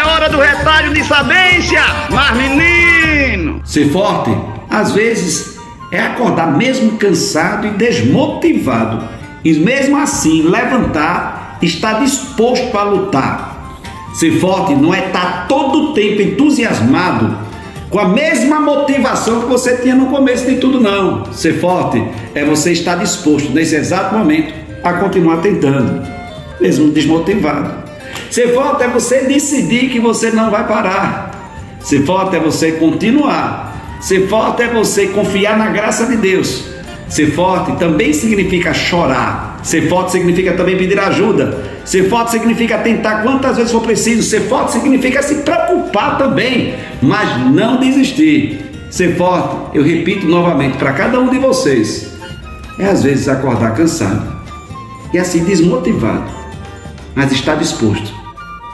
hora do retalho de sabência. Mas menino! Ser forte, às vezes, é acordar mesmo cansado e desmotivado. E mesmo assim, levantar, estar disposto a lutar. Ser forte não é estar todo o tempo entusiasmado com a mesma motivação que você tinha no começo de tudo, não. Ser forte é você estar disposto, nesse exato momento, a continuar tentando, mesmo desmotivado. Ser forte é você decidir que você não vai parar. Ser forte é você continuar. Ser forte é você confiar na graça de Deus. Ser forte também significa chorar. Ser forte significa também pedir ajuda. Ser forte significa tentar quantas vezes for preciso. Ser forte significa se preocupar também, mas não desistir. Ser forte, eu repito novamente para cada um de vocês, é às vezes acordar cansado e assim desmotivado, mas estar disposto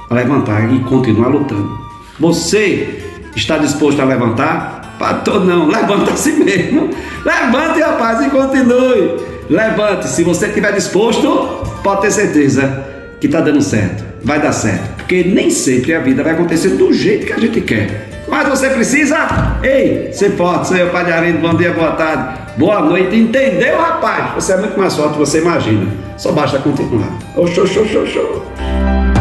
a levantar e continuar lutando. Você está disposto a levantar? Patou não, levanta se assim mesmo. Levante, rapaz, e continue. Levante, se você estiver disposto, pode ter certeza que está dando certo, vai dar certo, porque nem sempre a vida vai acontecer do jeito que a gente quer. Mas você precisa, ei, ser forte, seu Arlindo, bom dia, boa tarde, boa noite, entendeu, rapaz? Você é muito mais forte do que você imagina, só basta continuar. Show, show, show, show.